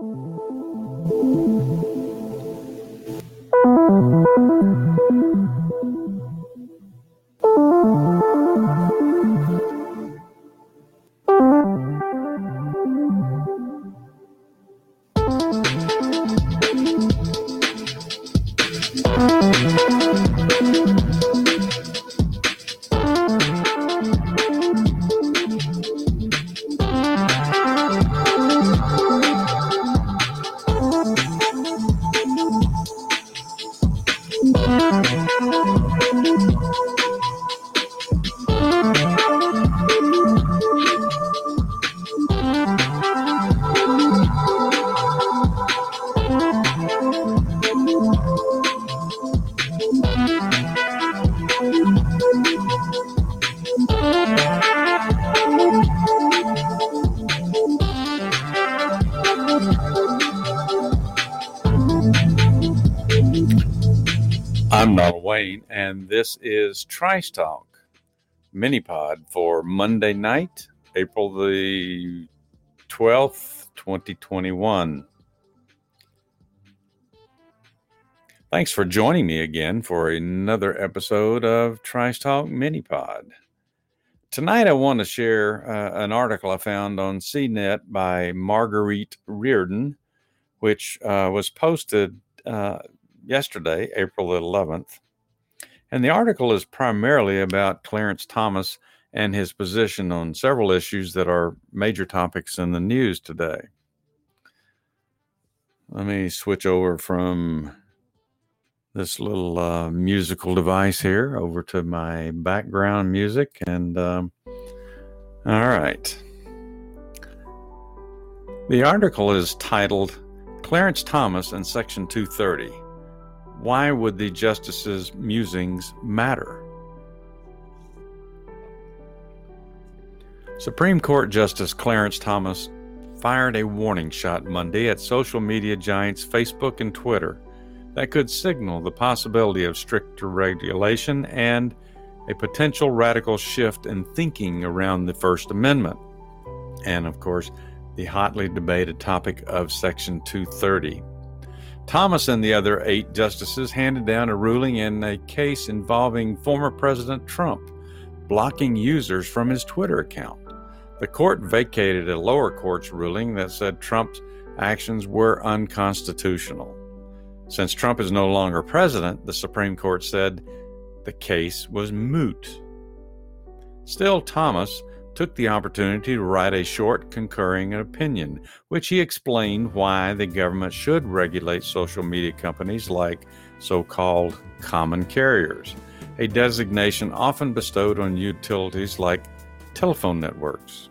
thank you ます。And this is Trice Talk mini pod for Monday night, April the 12th, 2021. Thanks for joining me again for another episode of Trice Talk mini pod. Tonight, I want to share uh, an article I found on CNET by Marguerite Reardon, which uh, was posted uh, yesterday, April 11th. And the article is primarily about Clarence Thomas and his position on several issues that are major topics in the news today. Let me switch over from this little uh, musical device here over to my background music. And um, all right. The article is titled Clarence Thomas and Section 230 why would the justice's musings matter? Supreme Court Justice Clarence Thomas fired a warning shot Monday at social media giants Facebook and Twitter that could signal the possibility of stricter regulation and a potential radical shift in thinking around the First Amendment. And of course, the hotly debated topic of Section 230. Thomas and the other eight justices handed down a ruling in a case involving former President Trump blocking users from his Twitter account. The court vacated a lower court's ruling that said Trump's actions were unconstitutional. Since Trump is no longer president, the Supreme Court said the case was moot. Still, Thomas took the opportunity to write a short concurring opinion, which he explained why the government should regulate social media companies like so called common carriers, a designation often bestowed on utilities like telephone networks.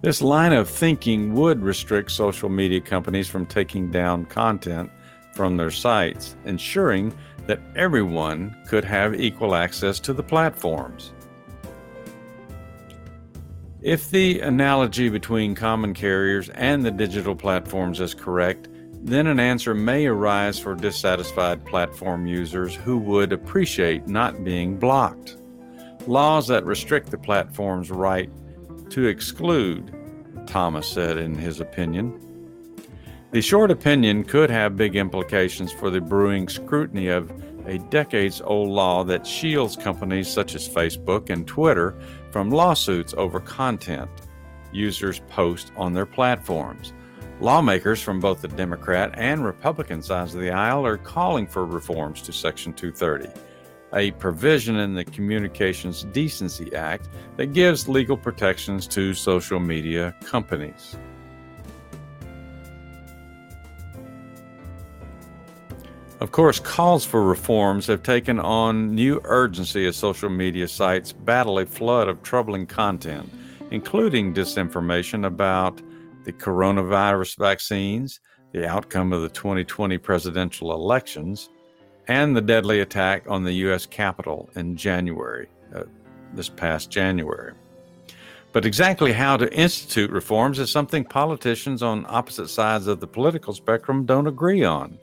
This line of thinking would restrict social media companies from taking down content from their sites, ensuring that everyone could have equal access to the platforms. If the analogy between common carriers and the digital platforms is correct, then an answer may arise for dissatisfied platform users who would appreciate not being blocked. Laws that restrict the platform's right to exclude, Thomas said in his opinion. The short opinion could have big implications for the brewing scrutiny of a decades old law that shields companies such as Facebook and Twitter from lawsuits over content users post on their platforms. Lawmakers from both the Democrat and Republican sides of the aisle are calling for reforms to Section 230, a provision in the Communications Decency Act that gives legal protections to social media companies. Of course, calls for reforms have taken on new urgency as social media sites battle a flood of troubling content, including disinformation about the coronavirus vaccines, the outcome of the 2020 presidential elections, and the deadly attack on the U.S. Capitol in January, uh, this past January. But exactly how to institute reforms is something politicians on opposite sides of the political spectrum don't agree on.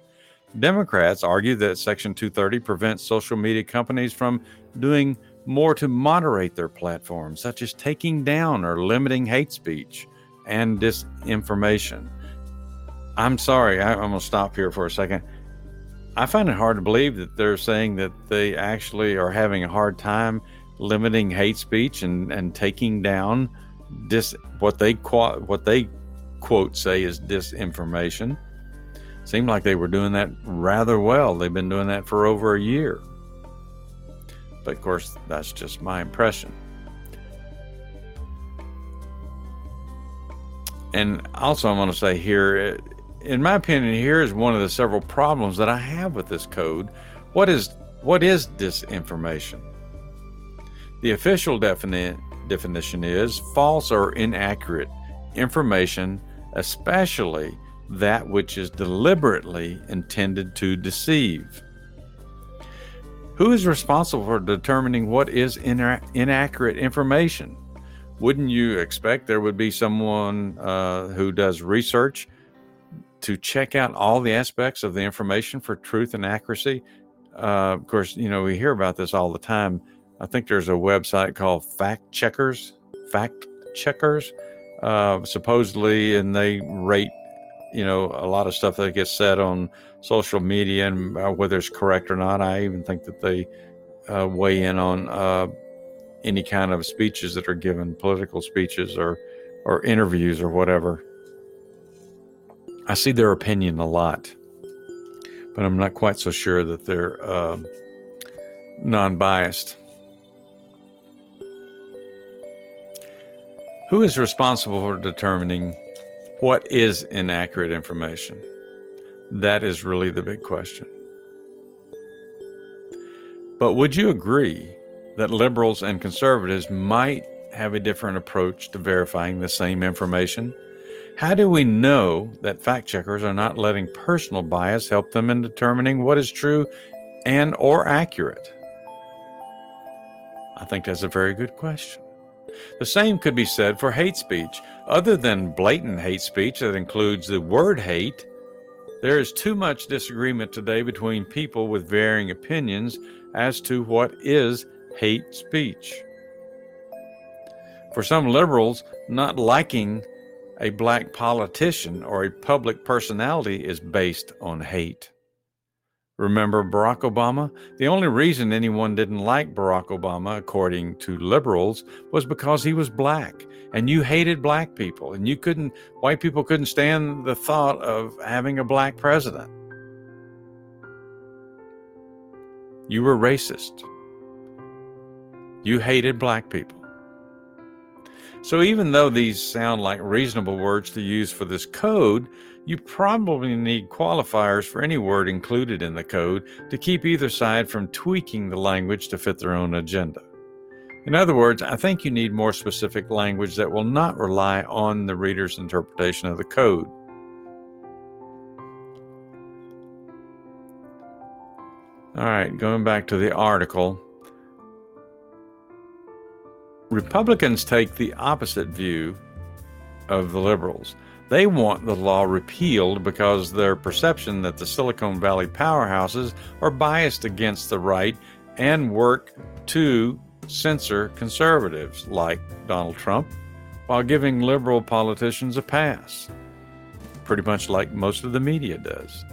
Democrats argue that Section 230 prevents social media companies from doing more to moderate their platforms, such as taking down or limiting hate speech and disinformation. I'm sorry, I, I'm going to stop here for a second. I find it hard to believe that they're saying that they actually are having a hard time limiting hate speech and, and taking down dis what they what they quote say is disinformation. Seemed like they were doing that rather well. They've been doing that for over a year. But of course, that's just my impression. And also, I'm going to say here, in my opinion, here is one of the several problems that I have with this code. What is what is disinformation? The official defini- definition is false or inaccurate information, especially that which is deliberately intended to deceive. Who is responsible for determining what is ina- inaccurate information? Wouldn't you expect there would be someone uh, who does research to check out all the aspects of the information for truth and accuracy? Uh, of course, you know, we hear about this all the time. I think there's a website called Fact Checkers, Fact Checkers, uh, supposedly, and they rate you know a lot of stuff that gets said on social media and uh, whether it's correct or not. I even think that they uh, weigh in on uh, any kind of speeches that are given, political speeches or or interviews or whatever. I see their opinion a lot, but I'm not quite so sure that they're uh, non-biased. Who is responsible for determining what is inaccurate information? That is really the big question. But would you agree that liberals and conservatives might have a different approach to verifying the same information? How do we know that fact checkers are not letting personal bias help them in determining what is true and or accurate? I think that's a very good question. The same could be said for hate speech. Other than blatant hate speech that includes the word hate, there is too much disagreement today between people with varying opinions as to what is hate speech. For some liberals, not liking a black politician or a public personality is based on hate. Remember Barack Obama? The only reason anyone didn't like Barack Obama, according to liberals, was because he was black and you hated black people and you couldn't, white people couldn't stand the thought of having a black president. You were racist. You hated black people. So, even though these sound like reasonable words to use for this code, you probably need qualifiers for any word included in the code to keep either side from tweaking the language to fit their own agenda. In other words, I think you need more specific language that will not rely on the reader's interpretation of the code. All right, going back to the article. Republicans take the opposite view of the liberals. They want the law repealed because their perception that the Silicon Valley powerhouses are biased against the right and work to censor conservatives like Donald Trump while giving liberal politicians a pass. Pretty much like most of the media does.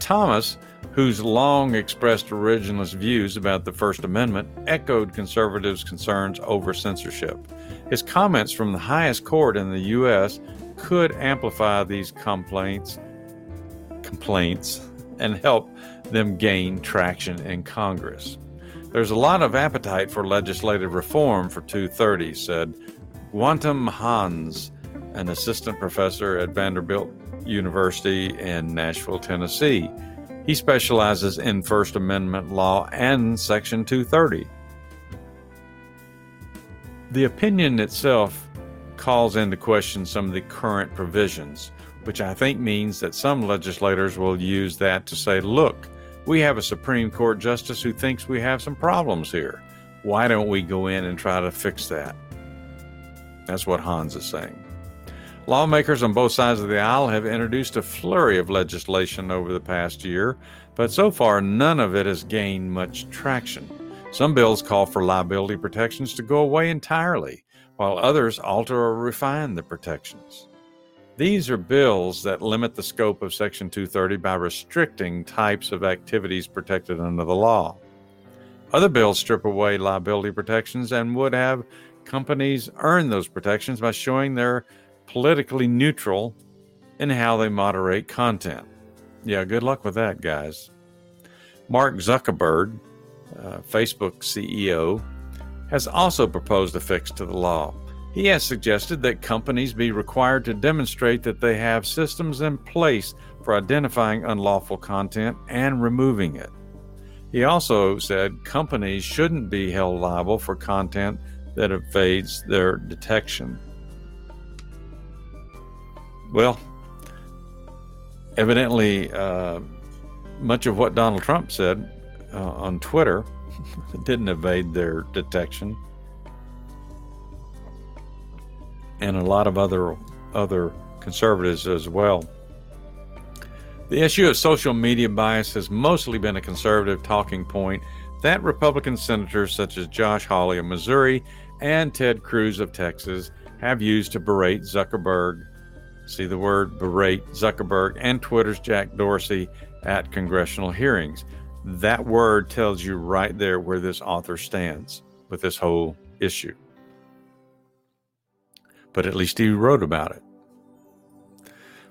Thomas, who's long expressed originalist views about the First Amendment, echoed conservatives' concerns over censorship. His comments from the highest court in the U.S could amplify these complaints complaints and help them gain traction in Congress. There's a lot of appetite for legislative reform for 230, said Gautam Hans, an assistant professor at Vanderbilt University in Nashville, Tennessee. He specializes in First Amendment law and Section 230. The opinion itself calls into question some of the current provisions, which I think means that some legislators will use that to say, look, we have a Supreme Court justice who thinks we have some problems here. Why don't we go in and try to fix that? That's what Hans is saying. Lawmakers on both sides of the aisle have introduced a flurry of legislation over the past year, but so far none of it has gained much traction. Some bills call for liability protections to go away entirely, while others alter or refine the protections. These are bills that limit the scope of Section 230 by restricting types of activities protected under the law. Other bills strip away liability protections and would have companies earn those protections by showing they're politically neutral in how they moderate content. Yeah, good luck with that, guys. Mark Zuckerberg, uh, Facebook CEO, has also proposed a fix to the law. He has suggested that companies be required to demonstrate that they have systems in place for identifying unlawful content and removing it. He also said companies shouldn't be held liable for content that evades their detection. Well, evidently, uh, much of what Donald Trump said uh, on Twitter didn't evade their detection, and a lot of other other conservatives as well. The issue of social media bias has mostly been a conservative talking point that Republican senators such as Josh Hawley of Missouri and Ted Cruz of Texas have used to berate Zuckerberg. See the word berate Zuckerberg and Twitter's Jack Dorsey at congressional hearings. That word tells you right there where this author stands with this whole issue. But at least he wrote about it.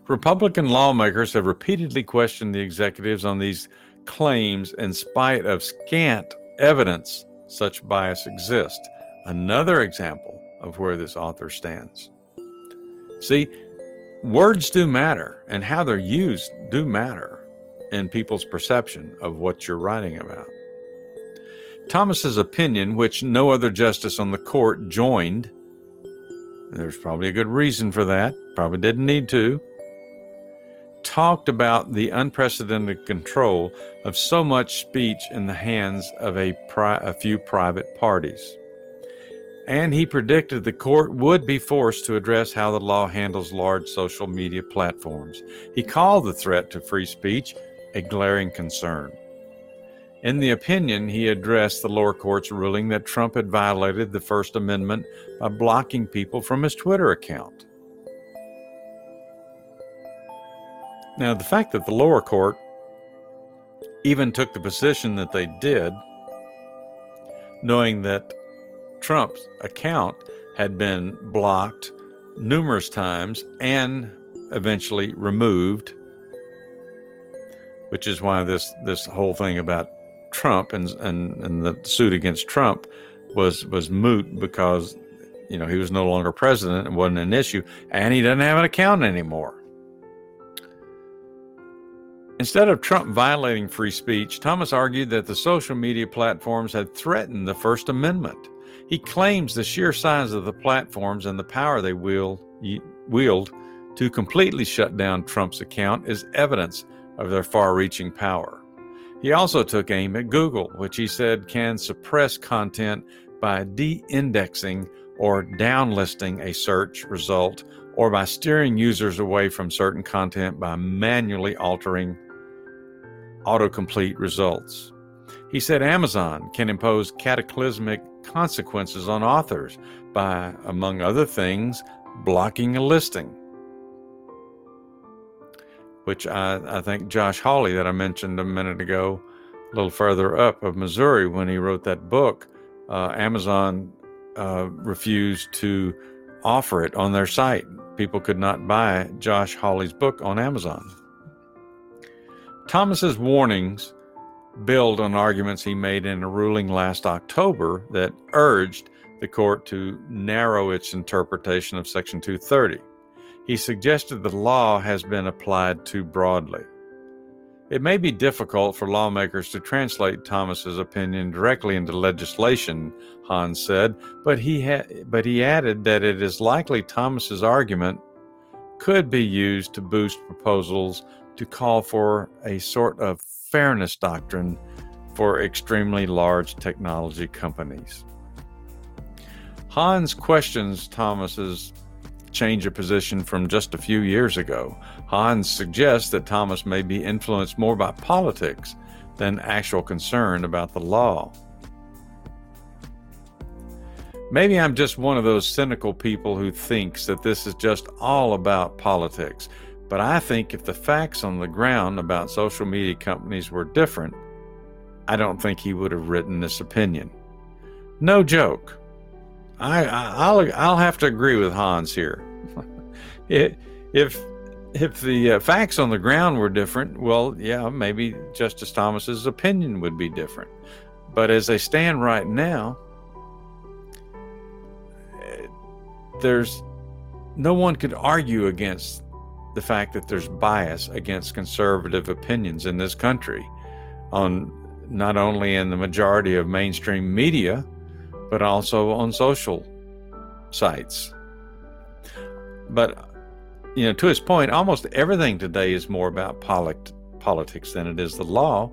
Republican lawmakers have repeatedly questioned the executives on these claims in spite of scant evidence such bias exists. Another example of where this author stands. See, words do matter, and how they're used do matter in people's perception of what you're writing about. Thomas's opinion, which no other justice on the court joined, there's probably a good reason for that, probably didn't need to, talked about the unprecedented control of so much speech in the hands of a, pri- a few private parties. And he predicted the court would be forced to address how the law handles large social media platforms. He called the threat to free speech a glaring concern. In the opinion, he addressed the lower court's ruling that Trump had violated the First Amendment by blocking people from his Twitter account. Now, the fact that the lower court even took the position that they did, knowing that Trump's account had been blocked numerous times and eventually removed which is why this this whole thing about Trump and and, and the suit against Trump was was moot because you know he was no longer president and wasn't an issue, and he doesn't have an account anymore. Instead of Trump violating free speech, Thomas argued that the social media platforms had threatened the First Amendment. He claims the sheer size of the platforms and the power they wield, wield to completely shut down Trump's account is evidence of their far reaching power. He also took aim at Google, which he said can suppress content by de indexing or downlisting a search result or by steering users away from certain content by manually altering autocomplete results. He said Amazon can impose cataclysmic consequences on authors by, among other things, blocking a listing which I, I think Josh Hawley, that I mentioned a minute ago, a little further up of Missouri, when he wrote that book, uh, Amazon uh, refused to offer it on their site. People could not buy Josh Hawley's book on Amazon. Thomas's warnings build on arguments he made in a ruling last October that urged the court to narrow its interpretation of Section 230 he suggested the law has been applied too broadly. It may be difficult for lawmakers to translate Thomas's opinion directly into legislation, Hans said, but he ha- but he added that it is likely Thomas's argument could be used to boost proposals to call for a sort of fairness doctrine for extremely large technology companies. Hans questions Thomas's change of position from just a few years ago. Hans suggests that Thomas may be influenced more by politics than actual concern about the law. Maybe I'm just one of those cynical people who thinks that this is just all about politics. But I think if the facts on the ground about social media companies were different, I don't think he would have written this opinion. No joke. I, will I'll have to agree with Hans here. it, if if the uh, facts on the ground were different, well, yeah, maybe Justice Thomas's opinion would be different. But as they stand right now, there's no one could argue against the fact that there's bias against conservative opinions in this country on not only in the majority of mainstream media but also on social sites. But you know to his point almost everything today is more about polit- politics than it is the law.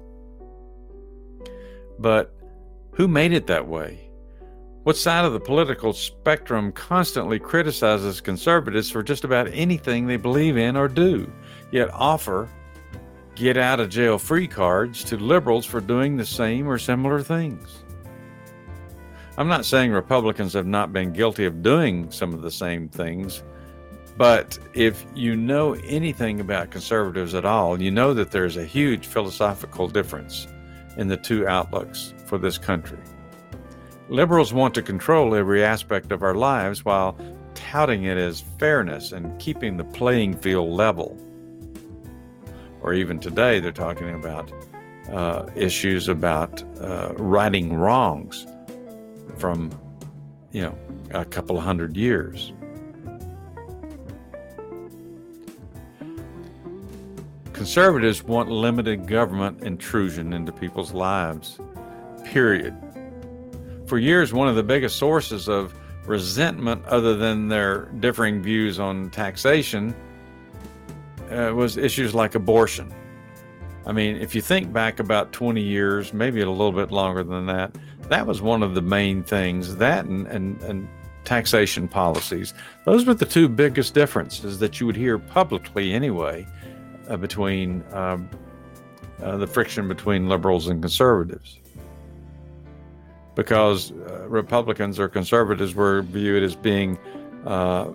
But who made it that way? What side of the political spectrum constantly criticizes conservatives for just about anything they believe in or do, yet offer get out of jail free cards to liberals for doing the same or similar things? I'm not saying Republicans have not been guilty of doing some of the same things, but if you know anything about conservatives at all, you know that there's a huge philosophical difference in the two outlooks for this country. Liberals want to control every aspect of our lives while touting it as fairness and keeping the playing field level. Or even today, they're talking about uh, issues about uh, righting wrongs from, you know, a couple of hundred years. Conservatives want limited government intrusion into people's lives, period for years, one of the biggest sources of resentment, other than their differing views on taxation, uh, was issues like abortion. I mean, if you think back about 20 years, maybe a little bit longer than that, that was one of the main things. That and, and, and taxation policies. Those were the two biggest differences that you would hear publicly anyway uh, between um, uh, the friction between liberals and conservatives because uh, Republicans or conservatives were viewed as being, uh,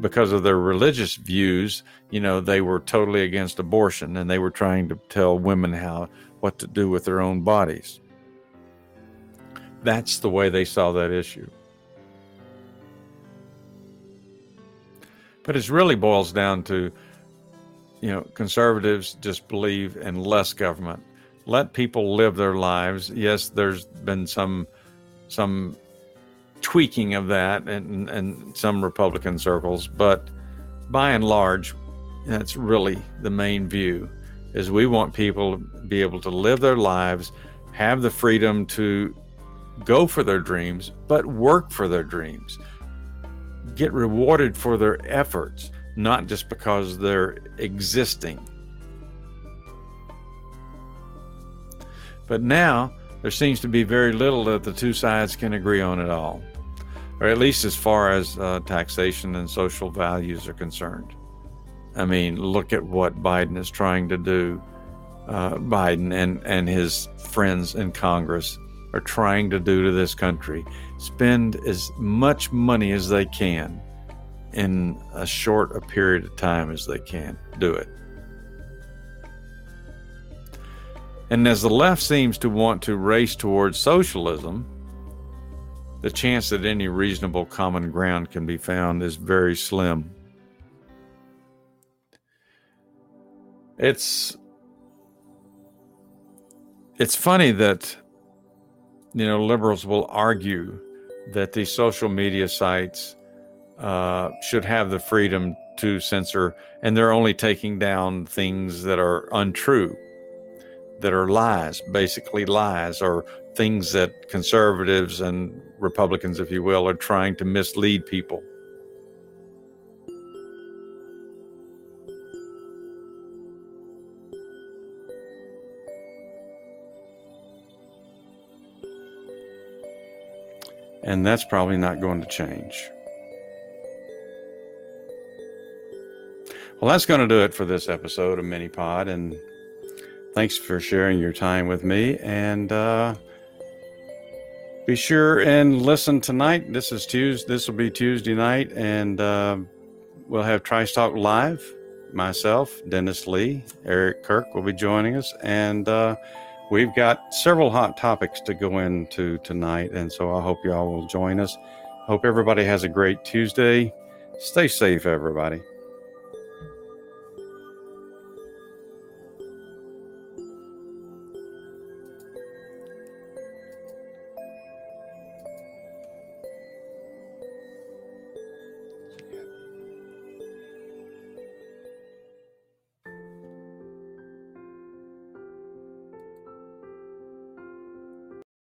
because of their religious views, you know, they were totally against abortion and they were trying to tell women how what to do with their own bodies. That's the way they saw that issue. But it really boils down to, you know, conservatives just believe in less government let people live their lives. Yes, there's been some some tweaking of that in, in some Republican circles, but by and large, that's really the main view is we want people to be able to live their lives, have the freedom to go for their dreams, but work for their dreams. Get rewarded for their efforts, not just because they're existing. But now there seems to be very little that the two sides can agree on at all, or at least as far as uh, taxation and social values are concerned. I mean, look at what Biden is trying to do. Uh, Biden and, and his friends in Congress are trying to do to this country spend as much money as they can in a short a period of time as they can do it. And as the left seems to want to race towards socialism, the chance that any reasonable common ground can be found is very slim. It's it's funny that you know liberals will argue that these social media sites uh, should have the freedom to censor, and they're only taking down things that are untrue that are lies, basically lies, or things that conservatives and Republicans, if you will, are trying to mislead people. And that's probably not going to change. Well, that's going to do it for this episode of Mini Pod. And Thanks for sharing your time with me. And uh, be sure and listen tonight. This is Tuesday. This will be Tuesday night, and uh, we'll have Trice Talk live. Myself, Dennis Lee, Eric Kirk will be joining us, and uh, we've got several hot topics to go into tonight. And so I hope you all will join us. Hope everybody has a great Tuesday. Stay safe, everybody.